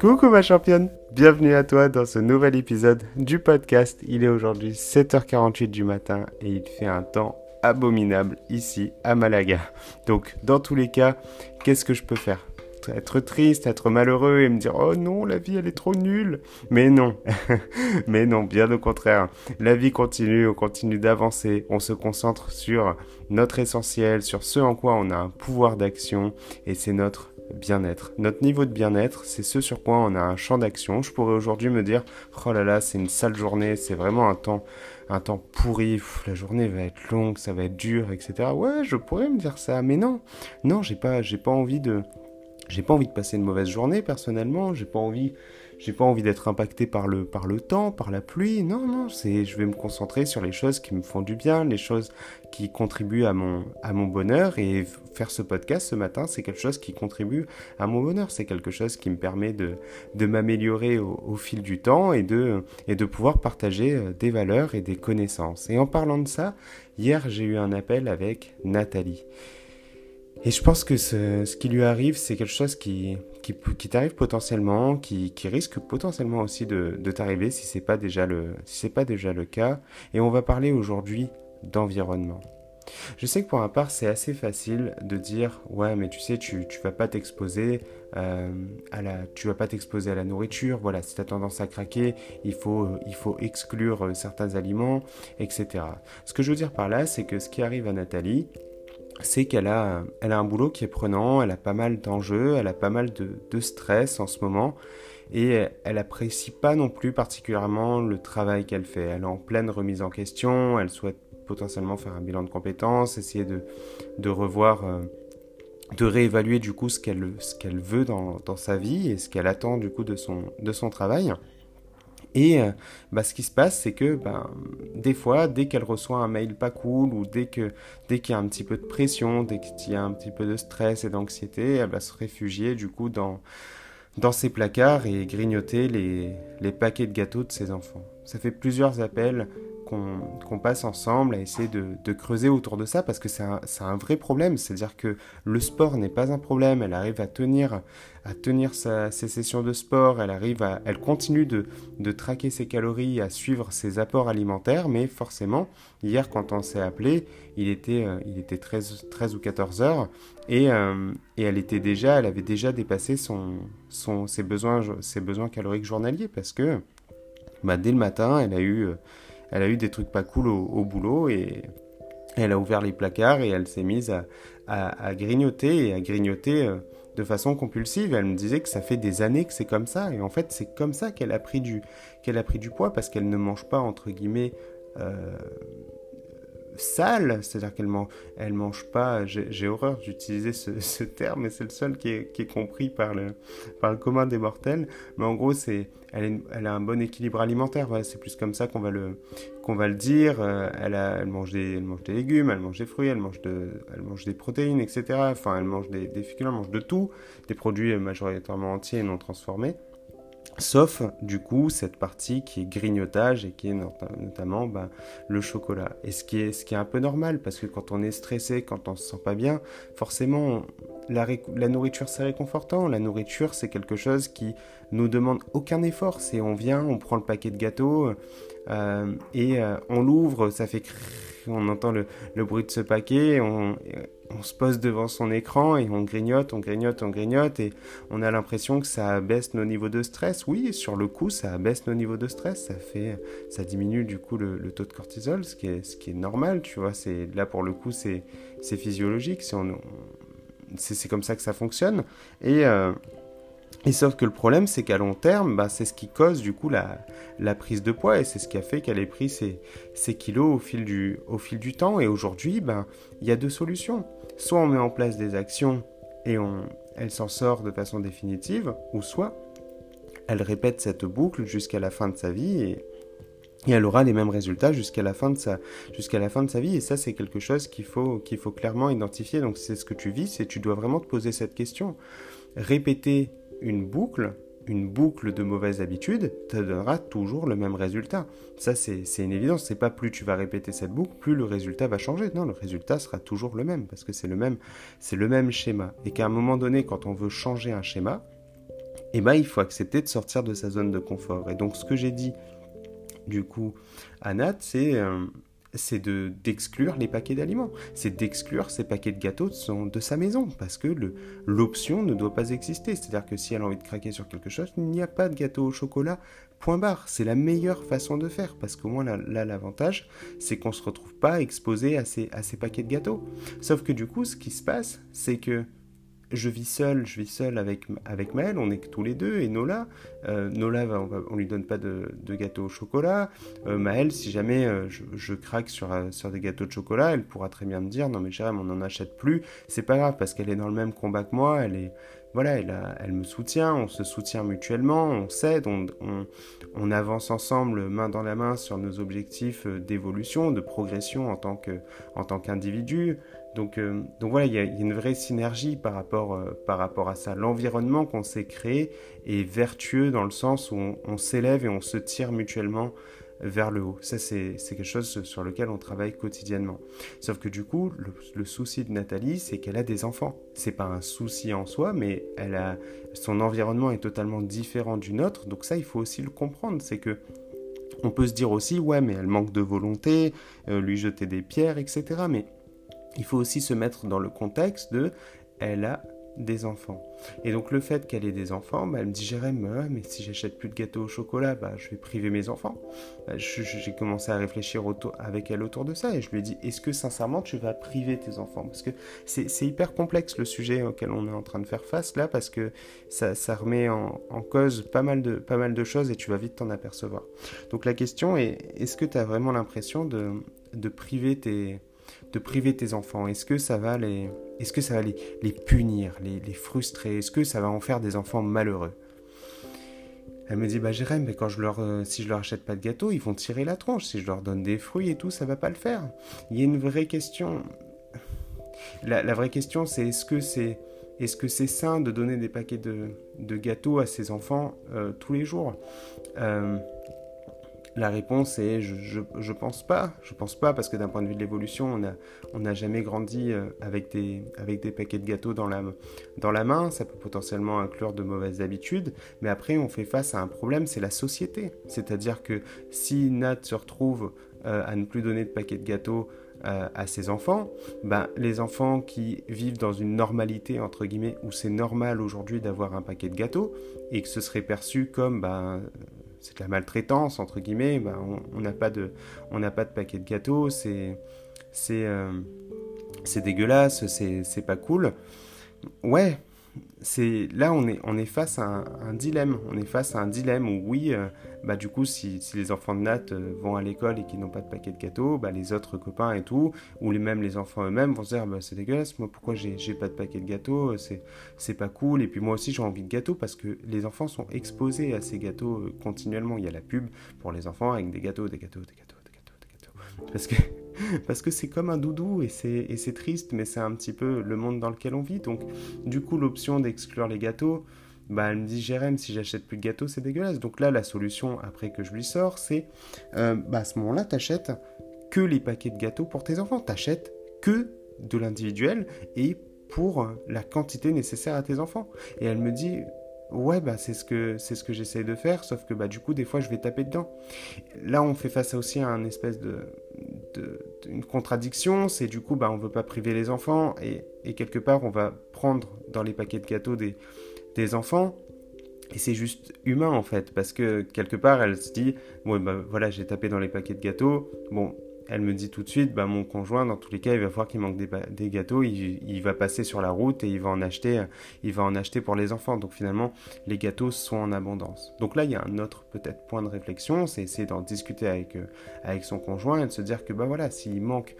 Coucou ma championne, bienvenue à toi dans ce nouvel épisode du podcast. Il est aujourd'hui 7h48 du matin et il fait un temps abominable ici à Malaga. Donc dans tous les cas, qu'est-ce que je peux faire? Être triste, être malheureux et me dire oh non, la vie elle est trop nulle. Mais non, mais non, bien au contraire. La vie continue, on continue d'avancer, on se concentre sur notre essentiel, sur ce en quoi on a un pouvoir d'action et c'est notre bien-être. Notre niveau de bien-être, c'est ce sur quoi on a un champ d'action. Je pourrais aujourd'hui me dire, oh là là, c'est une sale journée, c'est vraiment un temps, un temps pourri, la journée va être longue, ça va être dur, etc. Ouais, je pourrais me dire ça, mais non, non, j'ai pas, j'ai pas envie de, j'ai pas envie de passer une mauvaise journée personnellement, j'ai pas envie j'ai pas envie d'être impacté par le, par le temps, par la pluie. Non, non, c'est, je vais me concentrer sur les choses qui me font du bien, les choses qui contribuent à mon, à mon bonheur. Et faire ce podcast ce matin, c'est quelque chose qui contribue à mon bonheur. C'est quelque chose qui me permet de, de m'améliorer au, fil du temps et de, et de pouvoir partager euh, des valeurs et des connaissances. Et en parlant de ça, hier, j'ai eu un appel avec Nathalie. Et je pense que ce, ce qui lui arrive, c'est quelque chose qui, qui, t'arrive potentiellement, qui, qui, risque potentiellement aussi de, de t'arriver si c'est pas déjà le si pas déjà le cas. Et on va parler aujourd'hui d'environnement. Je sais que pour ma part, c'est assez facile de dire ouais, mais tu sais, tu, tu vas pas t'exposer euh, à la, tu vas pas t'exposer à la nourriture. Voilà, si tu as tendance à craquer, il faut, il faut exclure certains aliments, etc. Ce que je veux dire par là, c'est que ce qui arrive à Nathalie, c'est qu'elle a, elle a un boulot qui est prenant, elle a pas mal d'enjeux, elle a pas mal de, de, stress en ce moment, et elle apprécie pas non plus particulièrement le travail qu'elle fait. Elle est en pleine remise en question, elle souhaite potentiellement faire un bilan de compétences, essayer de, de revoir, euh, de réévaluer du coup ce qu'elle ce qu'elle veut dans, dans, sa vie et ce qu'elle attend du coup de son, de son travail. Et euh, bah, ce qui se passe, c'est que bah, des fois, dès qu'elle reçoit un mail pas cool ou dès que dès qu'il y a un petit peu de pression, dès qu'il y a un petit peu de stress et d'anxiété, elle va se réfugier du coup dans dans ses placards et grignoter les, les paquets de gâteaux de ses enfants. Ça fait plusieurs appels qu'on passe ensemble à essayer de, creuser autour de ça parce que c'est un, vrai problème. C'est-à-dire que le sport n'est pas un problème. Elle arrive à tenir, à tenir ses sessions de sport. Elle arrive à, elle continue de, de traquer ses calories, à suivre ses apports alimentaires. Mais forcément, hier, quand on s'est appelé, il était, euh, il était 13, 13 ou 14 heures et, euh, et, elle était déjà, elle avait déjà dépassé son, son, ses besoins, ses besoins caloriques journaliers parce que, bah, dès le matin, elle a eu euh, elle a eu des trucs pas cool au, boulot et elle a ouvert les placards et elle s'est mise à, grignoter et à grignoter euh, de façon compulsive. Elle me disait que ça fait des années que c'est comme ça et en fait c'est comme ça qu'elle a pris du poids parce qu'elle ne mange pas entre guillemets euh, sale, c'est-à-dire qu'elle mange, elle mange pas, j'ai horreur d'utiliser ce, terme, mais c'est le seul qui est, compris par le, commun des mortels, mais en gros, c'est, elle, a un bon équilibre alimentaire, c'est plus comme ça qu'on va le, dire, euh, elle, mange des, légumes, elle mange des fruits, elle mange, de, elle mange des protéines, etc., enfin, elle mange des, des féculents, elle mange de tout, des produits majoritairement entiers et non transformés, Sauf du coup cette partie qui est grignotage et qui est notamment bah, le chocolat. Et ce qui, est, ce qui est un peu normal parce que quand on est stressé, quand on se sent pas bien, forcément la, nourriture c'est réconfortant. La nourriture c'est quelque chose qui nous demande aucun effort. C'est on vient, on prend le paquet de gâteaux euh, et euh, on l'ouvre, ça fait on entend le, le, bruit de ce paquet, on, on se pose devant son écran et on grignote, on grignote, on grignote et on a l'impression que ça abaisse nos niveaux de stress. Oui, sur le coup, ça abaisse nos niveaux de stress, ça fait, ça diminue du coup le, taux de cortisol, ce qui est, normal, tu vois. C'est là pour le coup, c'est, physiologique, c'est, c'est, comme ça que ça fonctionne et euh, et sauf que le problème, c'est qu'à long terme, bah, c'est ce qui cause du coup la, prise de poids et c'est ce qui a fait qu'elle ait pris ses, kilos au fil du, temps. Et aujourd'hui, bah, il y a deux solutions. Soit on met en place des actions et elle s'en sort de façon définitive, ou soit elle répète cette boucle jusqu'à la fin de sa vie et, elle aura les mêmes résultats jusqu'à la fin de sa jusqu'à la fin de sa vie et ça c'est quelque chose qu'il faut qu'il faut clairement identifier donc c'est ce que tu vis c'est tu dois vraiment te poser cette question répéter une boucle une boucle de mauvaises habitudes te donnera toujours le même résultat. Ça, c'est une évidence. C'est pas plus tu vas répéter cette boucle, plus le résultat va changer. Non, le résultat sera toujours le même parce que c'est le même, c'est le même schéma. Et qu'à un moment donné, quand on veut changer un schéma, eh ben, il faut accepter de sortir de sa zone de confort. Et donc, ce que j'ai dit, du coup, à Nat, c'est euh, c'est de d'exclure les paquets d'aliments, c'est d'exclure ces paquets de gâteaux de, son, de sa maison, parce que l'option ne doit pas exister. C'est-à-dire que si elle a envie de craquer sur quelque chose, il n'y a pas de gâteau au chocolat, point barre. C'est la meilleure façon de faire, parce qu'au moins là, l'avantage, c'est qu'on ne se retrouve pas exposé à ces, à ces paquets de gâteaux. Sauf que du coup, ce qui se passe, c'est que je vis seul, je vis seul avec, avec Maëlle, on est que tous les deux, et Nola. Euh, Nola, on, ne lui donne pas de, gâteau au chocolat. Euh, Maëlle, si jamais euh, je, craque sur, sur des gâteaux de chocolat, elle pourra très bien me dire Non, mais Jérôme, on n'en achète plus. C'est pas grave, parce qu'elle est dans le même combat que moi, elle est. Voilà, elle, elle me soutient, on se soutient mutuellement, on s'aide, on, on, avance ensemble main dans la main sur nos objectifs d'évolution, de progression en tant qu'individu. Donc, euh, donc voilà, il y, a une vraie synergie par rapport, euh, par rapport à ça. L'environnement qu'on s'est créé est vertueux dans le sens où on, s'élève et on se tire mutuellement vers le haut. Ça, c'est quelque chose sur lequel on travaille quotidiennement. Sauf que du coup, le, souci de Nathalie, c'est qu'elle a des enfants. C'est pas un souci en soi, mais elle a, son environnement est totalement différent du nôtre. Donc ça, il faut aussi le comprendre. C'est que on peut se dire aussi, ouais, mais elle manque de volonté, euh, lui jeter des pierres, etc. Mais il faut aussi se mettre dans le contexte de elle a des enfants. Et donc le fait qu'elle ait des enfants, bah, elle me dit Jérém, mais si j'achète plus de gâteaux au chocolat, bah, je vais priver mes enfants. Bah, j'ai commencé à réfléchir avec elle autour de ça et je lui ai dit est-ce que sincèrement tu vas priver tes enfants? Parce que c'est hyper complexe le sujet auquel on est en train de faire face là parce que ça, remet en, cause pas mal, de, choses et tu vas vite t'en apercevoir. Donc la question est est-ce que tu as vraiment l'impression de priver tes de priver tes enfants Est-ce que ça va les, est-ce que ça va les, punir, les, frustrer? Est-ce que ça va en faire des enfants malheureux? Elle me dit bah Jérém, mais quand je leur, euh, si je leur achète pas de gâteau, ils vont tirer la tronche. Si je leur donne des fruits et tout, ça va pas le faire. Il y a une vraie question. La, vraie question, c'est est-ce que c'est est-ce que c'est sain de donner des paquets de, de gâteaux à ses enfants euh, tous les jours? Euh, la réponse est je, je, pense pas. Je pense pas parce que d'un point de vue de l'évolution, on n'a jamais grandi euh, avec des, paquets de gâteaux dans la, dans la main. Ça peut potentiellement inclure de mauvaises habitudes. Mais après, on fait face à un problème, c'est la société. C'est-à-dire que si Nat se retrouve euh, à ne plus donner de paquets de gâteaux euh, à ses enfants, ben, les enfants qui vivent dans une normalité, entre guillemets, où c'est normal aujourd'hui d'avoir un paquet de gâteaux, et que ce serait perçu comme ben, c'est de la maltraitance entre guillemets. Bah, on n'a pas de, on pas de paquet de gâteaux, c'est, c'est, euh, dégueulasse, c'est pas cool. Ouais, c'est là on est, on est face à un, dilemme. On est face à un dilemme où oui, euh, bah du coup si, les enfants de Nat euh, vont à l'école et qu'ils n'ont pas de paquet de gâteaux, bah les autres copains et tout, ou les, même les enfants eux-mêmes vont se dire bah, c'est dégueulasse, moi pourquoi j'ai, pas de paquet de gâteaux, euh, c'est, c'est pas cool. Et puis moi aussi j'ai envie de gâteaux parce que les enfants sont exposés à ces gâteaux continuellement. Il y a la pub pour les enfants avec des gâteaux, des gâteaux, des gâteaux, des gâteaux, des gâteaux. Parce que parce que c'est comme un doudou et c'est triste, mais c'est un petit peu le monde dans lequel on vit. Donc, du coup, l'option d'exclure les gâteaux, bah, elle me dit Jérém, si j'achète plus de gâteaux, c'est dégueulasse. Donc là, la solution, après que je lui sors, c'est euh, bah, à ce moment-là, t'achètes que les paquets de gâteaux pour tes enfants. T'achètes que de l'individuel et pour la quantité nécessaire à tes enfants. Et elle me dit Ouais, bah c'est ce que c'est ce que j'essaye de faire, sauf que bah du coup des fois je vais taper dedans. Là on fait face aussi à un espèce de, de, une contradiction, c'est du coup bah on veut pas priver les enfants et, et, quelque part on va prendre dans les paquets de gâteaux des, des enfants et c'est juste humain en fait parce que quelque part elle se dit bon bah voilà j'ai tapé dans les paquets de gâteaux bon elle me dit tout de suite, bah, mon conjoint, dans tous les cas, il va voir qu'il manque des, gâteaux, il, va passer sur la route et il va en acheter, il va en acheter pour les enfants. Donc finalement, les gâteaux sont en abondance. Donc là, il y a un autre peut-être point de réflexion, c'est essayer d'en discuter avec, euh, avec son conjoint et de se dire que bah voilà, s'il manque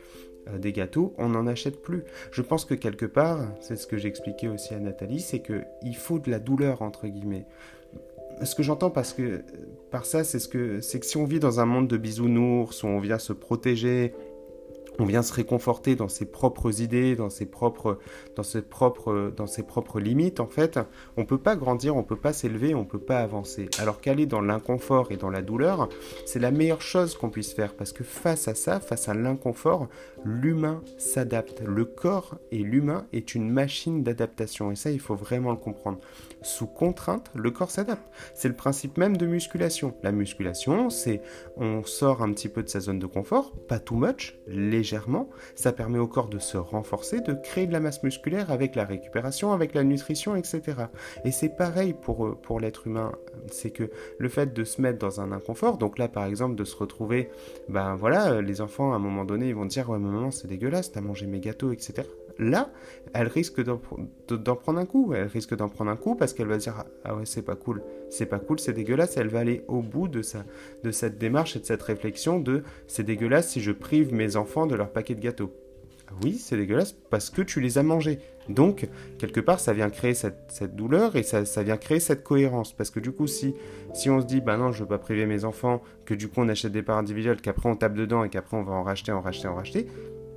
euh, des gâteaux, on n'en achète plus. Je pense que quelque part, c'est ce que j'expliquais aussi à Nathalie, c'est qu'il faut de la douleur entre guillemets ce que j'entends parce que par ça, c'est ce que c'est que si on vit dans un monde de bisounours où on vient se protéger, on vient se réconforter dans ses propres idées, dans ses propres, limites, en fait, on peut pas grandir, on peut pas s'élever, on peut pas avancer. Alors qu'aller dans l'inconfort et dans la douleur, c'est la meilleure chose qu'on puisse faire parce que face à ça, face à l'inconfort, l'humain s'adapte. Le corps et l'humain est une machine d'adaptation et ça, il faut vraiment le comprendre. Sous contrainte, le corps s'adapte. C'est le principe même de musculation. La musculation, c'est on sort un petit peu de sa zone de confort, pas too much, légèrement, ça permet au corps de se renforcer, de créer de la masse musculaire avec la récupération, avec la nutrition, etc. Et c'est pareil pour, euh, pour l'être humain, c'est que le fait de se mettre dans un inconfort, donc là par exemple de se retrouver, ben voilà, euh, les enfants à un moment donné ils vont dire ouais maman c'est dégueulasse, t'as mangé mes gâteaux, etc là, elle risque d'en prendre un coup. Elle risque d'en prendre un coup parce qu'elle va dire ah ouais c'est pas cool, c'est pas cool, c'est dégueulasse. Elle va aller au bout de de cette démarche et de cette réflexion de c'est dégueulasse si je prive mes enfants de leur paquet de gâteaux. Ah oui, c'est dégueulasse parce que tu les as mangés. Donc, quelque part, ça vient créer cette, douleur et ça, ça, vient créer cette cohérence. Parce que du coup, si, si on se dit, bah non, je veux pas priver mes enfants, que du coup on achète des parts individuelles, qu'après on tape dedans et qu'après on va en racheter, en racheter, en racheter,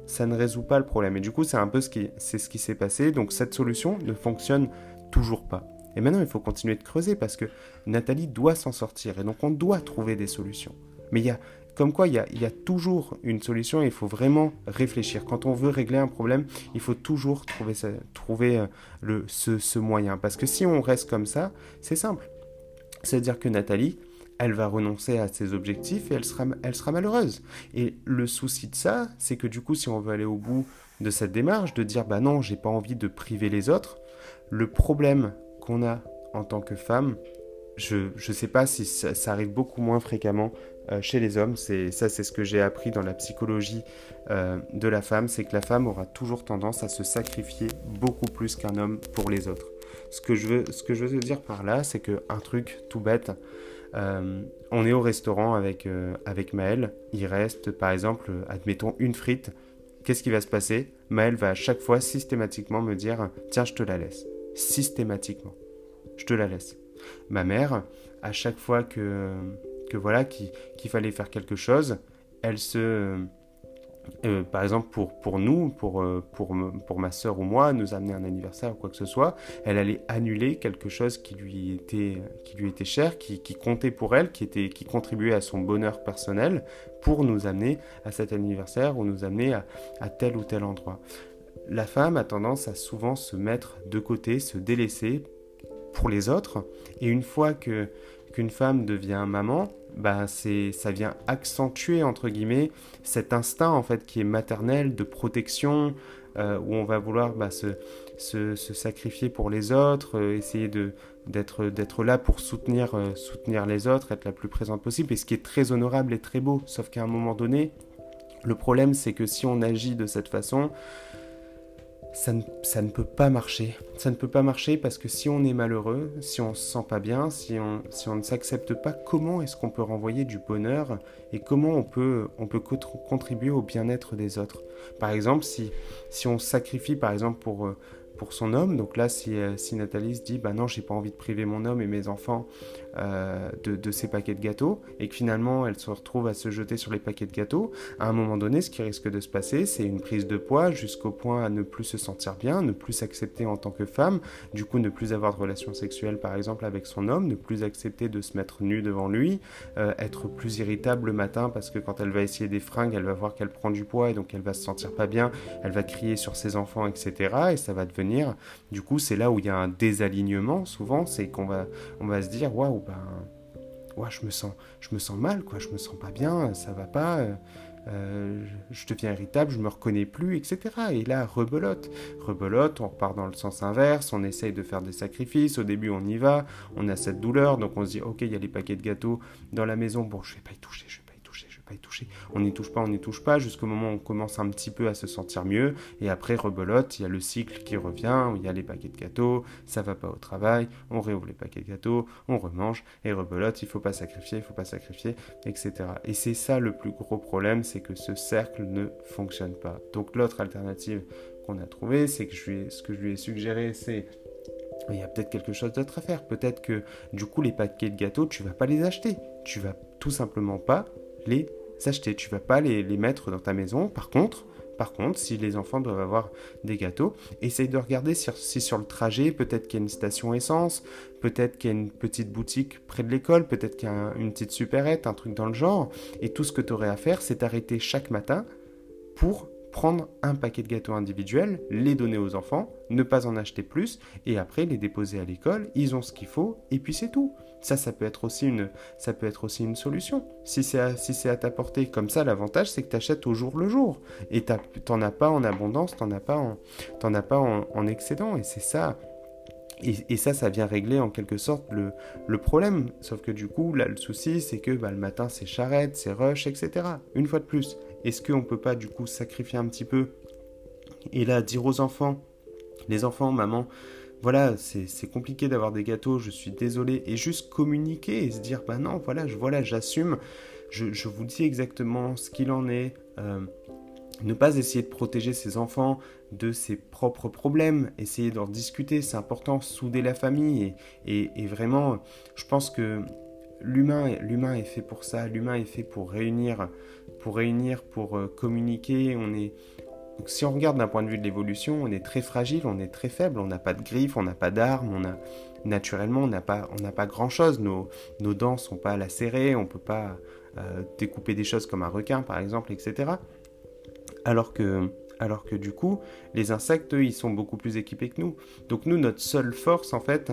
ça ne résout pas le problème. Et du coup, c'est un peu ce qui, c'est ce s'est passé. Donc cette solution ne fonctionne toujours pas. Et maintenant, il faut continuer de creuser parce que Nathalie doit s'en sortir. Et donc, on doit trouver des solutions. Mais il y a, comme quoi, il y a, il y a toujours une solution et il faut vraiment réfléchir. Quand on veut régler un problème, il faut toujours trouver, trouver euh, le, ce, ce moyen. Parce que si on reste comme ça, c'est simple. C'est-à-dire que Nathalie, elle va renoncer à ses objectifs et elle sera, malheureuse. Et le souci de ça, c'est que du coup, si on veut aller au bout de cette démarche, de dire bah non, j'ai pas envie de priver les autres, le problème qu'on a en tant que femme, je ne sais pas si ça, arrive beaucoup moins fréquemment euh, chez les hommes. C'est ça, c'est ce que j'ai appris dans la psychologie euh, de la femme, c'est que la femme aura toujours tendance à se sacrifier beaucoup plus qu'un homme pour les autres. Ce que je veux, ce que je veux dire par là, c'est que un truc tout bête, euh, on est au restaurant avec, euh, avec Maël. Il reste, par exemple, admettons, une frite. Qu'est-ce qui va se passer? Maël va à chaque fois systématiquement me dire Tiens, je te la laisse. Systématiquement. Je te la laisse. Ma mère, à chaque fois que, que voilà, qu'il fallait faire quelque chose, elle se euh, par exemple, pour, pour nous, pour, euh, pour, pour ma soeur ou moi, nous amener un anniversaire ou quoi que ce soit, elle allait annuler quelque chose qui lui était, qui lui était cher, qui, qui comptait pour elle, qui, était, qui contribuait à son bonheur personnel, pour nous amener à cet anniversaire ou nous amener à, à tel ou tel endroit. La femme a tendance à souvent se mettre de côté, se délaisser pour les autres, et une fois que qu'une femme devient maman, bah c'est ça vient accentuer entre guillemets cet instinct en fait qui est maternel de protection euh, où on va vouloir bah, se, se, sacrifier pour les autres, euh, essayer de d'être d'être là pour soutenir euh, soutenir les autres, être la plus présente possible et ce qui est très honorable et très beau. Sauf qu'à un moment donné, le problème c'est que si on agit de cette façon, ça ne, peut pas marcher. Ça ne peut pas marcher parce que si on est malheureux, si on se sent pas bien, si on, si on ne s'accepte pas, comment est-ce qu'on peut renvoyer du bonheur et comment on peut, on peut contribuer au bien-être des autres? Par exemple, si, si on sacrifie, par exemple, pour, pour son homme. Donc là, si, euh, si Nathalie se dit, bah non, j'ai pas envie de priver mon homme et mes enfants euh, de, de, ces paquets de gâteaux, et que finalement elle se retrouve à se jeter sur les paquets de gâteaux, à un moment donné, ce qui risque de se passer, c'est une prise de poids jusqu'au point à ne plus se sentir bien, ne plus s'accepter en tant que femme, du coup ne plus avoir de relations sexuelles par exemple avec son homme, ne plus accepter de se mettre nue devant lui, euh, être plus irritable le matin parce que quand elle va essayer des fringues, elle va voir qu'elle prend du poids et donc elle va se sentir pas bien, elle va crier sur ses enfants, etc. Et ça va devenir du coup, c'est là où il y a un désalignement, souvent, c'est qu'on va, on va se dire, waouh, ben, je me sens, je me sens mal, quoi, je me sens pas bien, ça va pas. Euh, euh, je deviens irritable, je me reconnais plus, etc. Et là, rebelote. Rebelote, on repart dans le sens inverse, on essaye de faire des sacrifices, au début on y va, on a cette douleur, donc on se dit, ok, il y a les paquets de gâteaux dans la maison, bon, je vais pas y toucher, On n'y touche pas, on n'y touche pas, jusqu'au moment où on commence un petit peu à se sentir mieux. Et après, rebelote, il y a le cycle qui revient, où il y a les paquets de gâteaux, ça va pas au travail, on réouvre les paquets de gâteaux, on remange, et rebelote, il faut pas sacrifier, il faut pas sacrifier, etc. Et c'est ça le plus gros problème, c'est que ce cercle ne fonctionne pas. Donc l'autre alternative qu'on a trouvé, c'est que je ce que je lui ai suggéré, c'est il y a peut-être quelque chose d'autre à faire. Peut-être que du coup les paquets de gâteaux, tu vas pas les acheter. Tu vas tout simplement pas les sache tu vas pas les, les mettre dans ta maison. Par contre, par contre, si les enfants doivent avoir des gâteaux, essaye de regarder si, sur le trajet, peut-être qu'il y a une station essence, peut-être qu'il y a une petite boutique près de l'école, peut-être qu'il y a une petite supérette, un truc dans le genre. Et tout ce que tu aurais à faire, c'est t'arrêter chaque matin pour prendre un paquet de gâteaux individuels, les donner aux enfants, ne pas en acheter plus, et après les déposer à l'école, ils ont ce qu'il faut, et puis c'est tout. Ça, ça peut être aussi une, ça peut être aussi une solution. Si c'est à, si à ta portée, comme ça, l'avantage c'est que tu achètes au jour le jour, et t'en as pas en abondance, t'en as pas en, as pas en, excédent, et c'est ça. Et, ça, ça vient régler en quelque sorte le, le problème. Sauf que du coup, là, le souci, c'est que bah, le matin, c'est charrette, c'est rush, etc. Une fois de plus, est-ce qu'on ne peut pas du coup sacrifier un petit peu et là dire aux enfants, les enfants, maman, voilà, c'est compliqué d'avoir des gâteaux, je suis désolé, et juste communiquer et se dire, bah non, voilà, voilà, j'assume, je, vous dis exactement ce qu'il en est. Euh, ne pas essayer de protéger ses enfants de ses propres problèmes, essayer d'en discuter, c'est important, souder la famille, et, et vraiment, je pense que l'humain est fait pour ça. L'humain est fait pour réunir, pour réunir, pour euh, communiquer. On est, si on regarde d'un point de vue de l'évolution, on est très fragile, on est très faible. On n'a pas de griffes, on n'a pas d'armes, on a naturellement, on n'a pas, on pas grand chose. Nos, nos dents sont pas lacérées, on peut pas euh, découper des choses comme un requin, par exemple, etc. Alors que alors que du coup, les insectes, eux, ils sont beaucoup plus équipés que nous. Donc nous, notre seule force, en fait,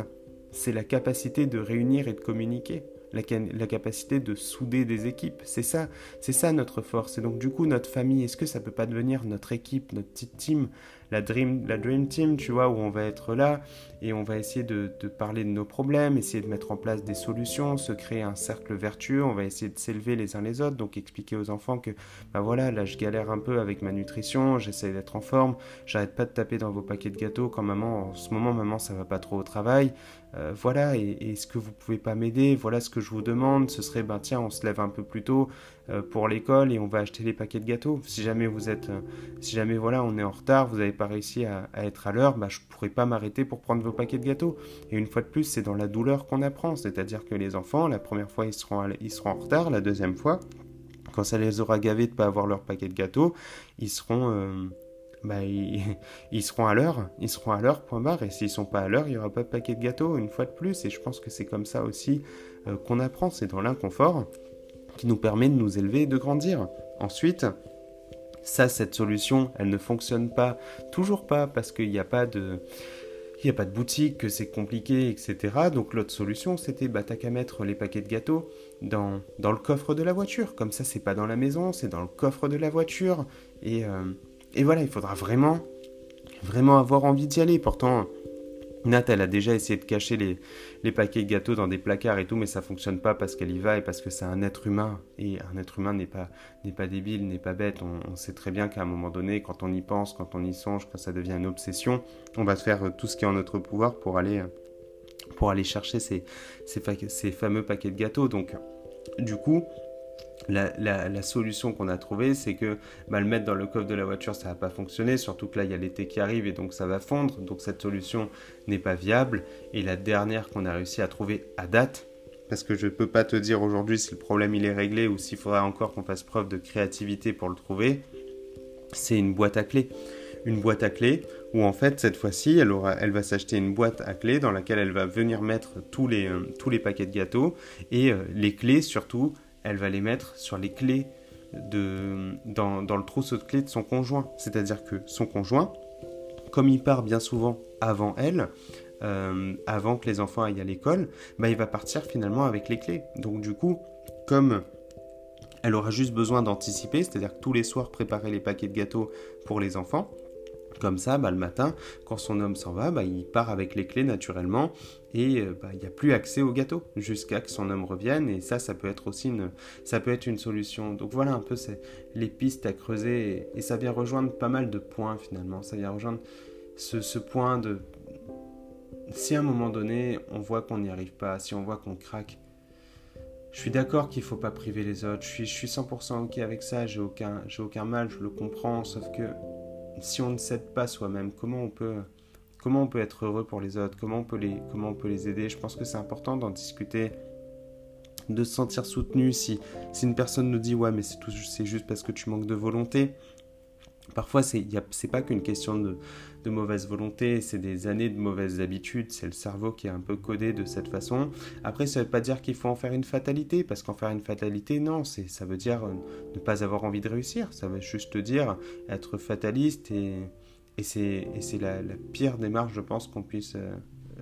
c'est la capacité de réunir et de communiquer la, capacité de souder des équipes. C'est ça, c'est ça notre force. Et donc du coup, notre famille, est-ce que ça peut pas devenir notre équipe, notre petite team, la dream, la dream team, tu vois, où on va être là et on va essayer de, parler de nos problèmes, essayer de mettre en place des solutions, se créer un cercle vertueux. On va essayer de s'élever les uns les autres, donc expliquer aux enfants que, bah voilà, là je galère un peu avec ma nutrition, j'essaie d'être en forme, j'arrête pas de taper dans vos paquets de gâteaux quand maman, en ce moment maman ça va pas trop au travail. Euh, voilà, et, est-ce que vous pouvez pas m'aider? Voilà ce que je vous demande. Ce serait, ben tiens, on se lève un peu plus tôt euh, pour l'école et on va acheter les paquets de gâteaux. Si jamais vous êtes, euh, si jamais voilà, on est en retard, vous n'avez pas réussi à, être à l'heure, bah, je pourrais pas m'arrêter pour prendre vos paquets de gâteaux. Et une fois de plus, c'est dans la douleur qu'on apprend. C'est-à-dire que les enfants, la première fois, ils seront, ils seront en retard, la deuxième fois, quand ça les aura gavés de pas avoir leur paquet de gâteaux, ils seront bah, ils, seront à l'heure, ils seront à l'heure, point barre, et s'ils sont pas à l'heure, il n'y aura pas de paquet de gâteaux, une fois de plus, et je pense que c'est comme ça aussi euh, qu'on apprend, c'est dans l'inconfort qui nous permet de nous élever et de grandir. Ensuite, ça, cette solution, elle ne fonctionne pas, toujours pas, parce qu'il n'y a pas de... Il a pas de boutique, que c'est compliqué, etc. Donc l'autre solution, c'était bah, t'as qu'à mettre les paquets de gâteaux dans, dans le coffre de la voiture. Comme ça, c'est pas dans la maison, c'est dans le coffre de la voiture. Et, euh, et voilà, il faudra vraiment, vraiment avoir envie d'y aller. Pourtant, Nat, elle a déjà essayé de cacher les, paquets de gâteaux dans des placards et tout, mais ça fonctionne pas parce qu'elle y va et parce que c'est un être humain. Et un être humain n'est pas, n'est pas débile, n'est pas bête. On, sait très bien qu'à un moment donné, quand on y pense, quand on y songe, quand ça devient une obsession, on va faire tout ce qui est en notre pouvoir pour aller, pour aller chercher ces, fameux paquets de gâteaux. Donc, du coup, la, solution qu'on a trouvée, c'est que bah, le mettre dans le coffre de la voiture, ça va pas fonctionner, surtout que là, il y a l'été qui arrive et donc ça va fondre, donc cette solution n'est pas viable. Et la dernière qu'on a réussi à trouver à date, parce que je ne peux pas te dire aujourd'hui si le problème il est réglé ou s'il faudra encore qu'on fasse preuve de créativité pour le trouver, c'est une boîte à clés. Une boîte à clés où en fait cette fois-ci elle, elle va s'acheter une boîte à clés dans laquelle elle va venir mettre tous les, euh, tous les paquets de gâteaux et euh, les clés surtout elle va les mettre sur les clés dans, le trousseau de clés de son conjoint. C'est-à-dire que son conjoint, comme il part bien souvent avant elle, euh, avant que les enfants aillent à l'école, bah, il va partir finalement avec les clés. Donc du coup, comme elle aura juste besoin d'anticiper, c'est-à-dire que tous les soirs préparer les paquets de gâteaux pour les enfants, comme ça, bah, le matin, quand son homme s'en va, bah, il part avec les clés naturellement et euh, bah, il n'y a plus accès au gâteau jusqu'à que son homme revienne. Et ça, ça peut être aussi une, ça peut être une solution. Donc voilà un peu les pistes à creuser et, ça vient rejoindre pas mal de points finalement. Ça vient rejoindre ce, point de si à un moment donné on voit qu'on n'y arrive pas, si on voit qu'on craque, je suis d'accord qu'il ne faut pas priver les autres. Je suis, je suis 100% ok avec ça. J'ai aucun, aucun mal. Je le comprends. Sauf que si on ne s'aide pas soi-même, comment on peut comment on peut être heureux pour les autres, comment on peut les aider. Je pense que c'est important d'en discuter de se sentir soutenu si, une personne nous dit ouais mais c'est, juste parce que tu manques de volonté. Parfois, c'est, pas qu'une question de, mauvaise volonté, c'est des années de mauvaises habitudes, c'est le cerveau qui est un peu codé de cette façon. Après, ça veut pas dire qu'il faut en faire une fatalité, parce qu'en faire une fatalité, non, ça veut dire euh, ne pas avoir envie de réussir, ça veut juste dire être fataliste et, et c'est, la, pire démarche, je pense, qu'on puisse... Euh,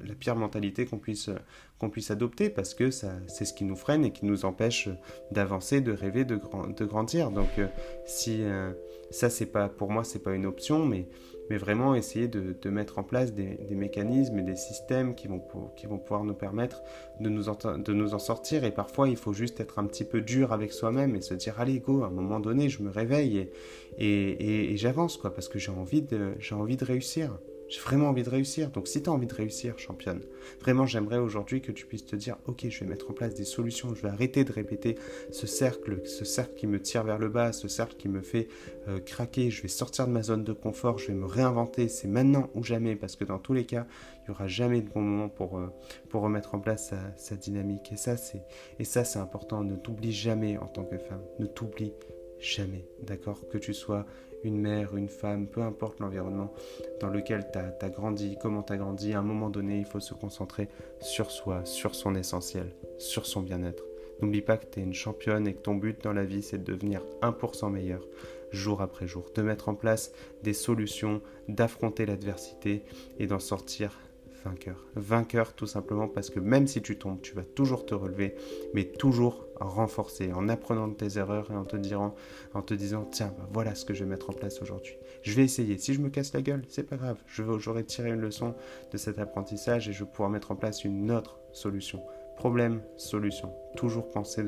la pire mentalité qu'on puisse, qu'on puisse adopter parce que c'est ce qui nous freine et qui nous empêche d'avancer, de rêver, de, de grandir. Donc, euh, si euh, ça, c'est pas, pour moi, c'est pas une option, mais mais vraiment essayer de, mettre en place des, mécanismes et des systèmes qui vont, pouvoir nous permettre de nous, en, de nous en sortir. Et parfois, il faut juste être un petit peu dur avec soi-même et se dire, allez, go, à un moment donné, je me réveille et, et, et j'avance, quoi, parce que j'ai envie, de, j'ai envie de réussir. J'ai vraiment envie de réussir. Donc si tu as envie de réussir, championne, vraiment j'aimerais aujourd'hui que tu puisses te dire, ok, je vais mettre en place des solutions, je vais arrêter de répéter ce cercle, ce cercle qui me tire vers le bas, ce cercle qui me fait euh, craquer, je vais sortir de ma zone de confort, je vais me réinventer, c'est maintenant ou jamais, parce que dans tous les cas, il n'y aura jamais de bon moment pour, euh, remettre en place sa, sa dynamique. Et ça, c'est, et ça, c'est important, ne t'oublie jamais en tant que femme, ne t'oublie jamais, d'accord? Que tu sois une mère, une femme, peu importe l'environnement dans lequel tu as, grandi, comment tu as grandi, à un moment donné, il faut se concentrer sur soi, sur son essentiel, sur son bien-être. N'oublie pas que tu es une championne et que ton but dans la vie, c'est de devenir 1% meilleur jour après jour, de mettre en place des solutions, d'affronter l'adversité et d'en sortir vainqueur. Vainqueur tout simplement parce que même si tu tombes, tu vas toujours te relever, mais toujours renforcer, en apprenant tes erreurs et en te, disant, en te disant tiens, bah, voilà ce que je vais mettre en place aujourd'hui. Je vais essayer. Si je me casse la gueule, c'est pas grave. J'aurai tiré une leçon de cet apprentissage et je vais pouvoir mettre en place une autre solution. Problème, solution. Toujours penser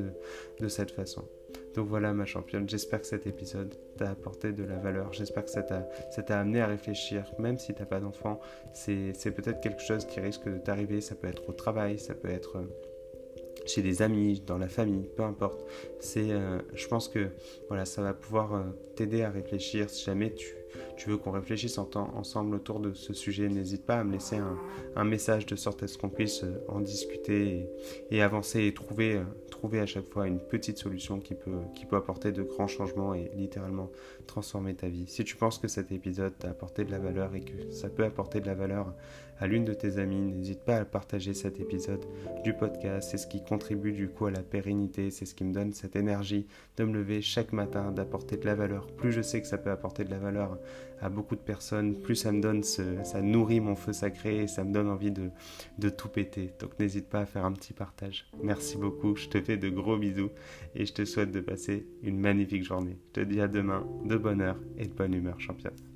de cette façon. Donc voilà ma championne, j'espère que cet épisode t'a apporté de la valeur, j'espère que ça t'a amené à réfléchir, même si t'as pas d'enfant, c'est peut-être quelque chose qui risque de t'arriver, ça peut être au travail, ça peut être euh, chez des amis, dans la famille, peu importe. Euh, je pense que voilà, ça va pouvoir euh, t'aider à réfléchir. Si jamais tu tu veux qu'on réfléchisse ensemble autour de ce sujet, n'hésite pas à me laisser un, message de sorte à ce qu'on puisse euh, en discuter et, avancer et trouver, euh, trouver à chaque fois une petite solution qui peut, qui peut apporter de grands changements et littéralement transformer ta vie. Si tu penses que cet épisode t'a apporté de la valeur et que ça peut apporter de la valeur à l'une de tes amies, n'hésite pas à partager cet épisode du podcast. C'est ce qui contribue du coup à la pérennité, c'est ce qui me donne cette énergie de me lever chaque matin, d'apporter de la valeur. Plus je sais que ça peut apporter de la valeur à beaucoup de personnes, plus ça me donne, ça nourrit mon feu sacré et ça me donne envie de, de tout péter. Donc n'hésite pas à faire un petit partage. Merci beaucoup, je te fais de gros bisous et je te souhaite de passer une magnifique journée. Je te dis à demain, de bonne heure et de bonne humeur, championne.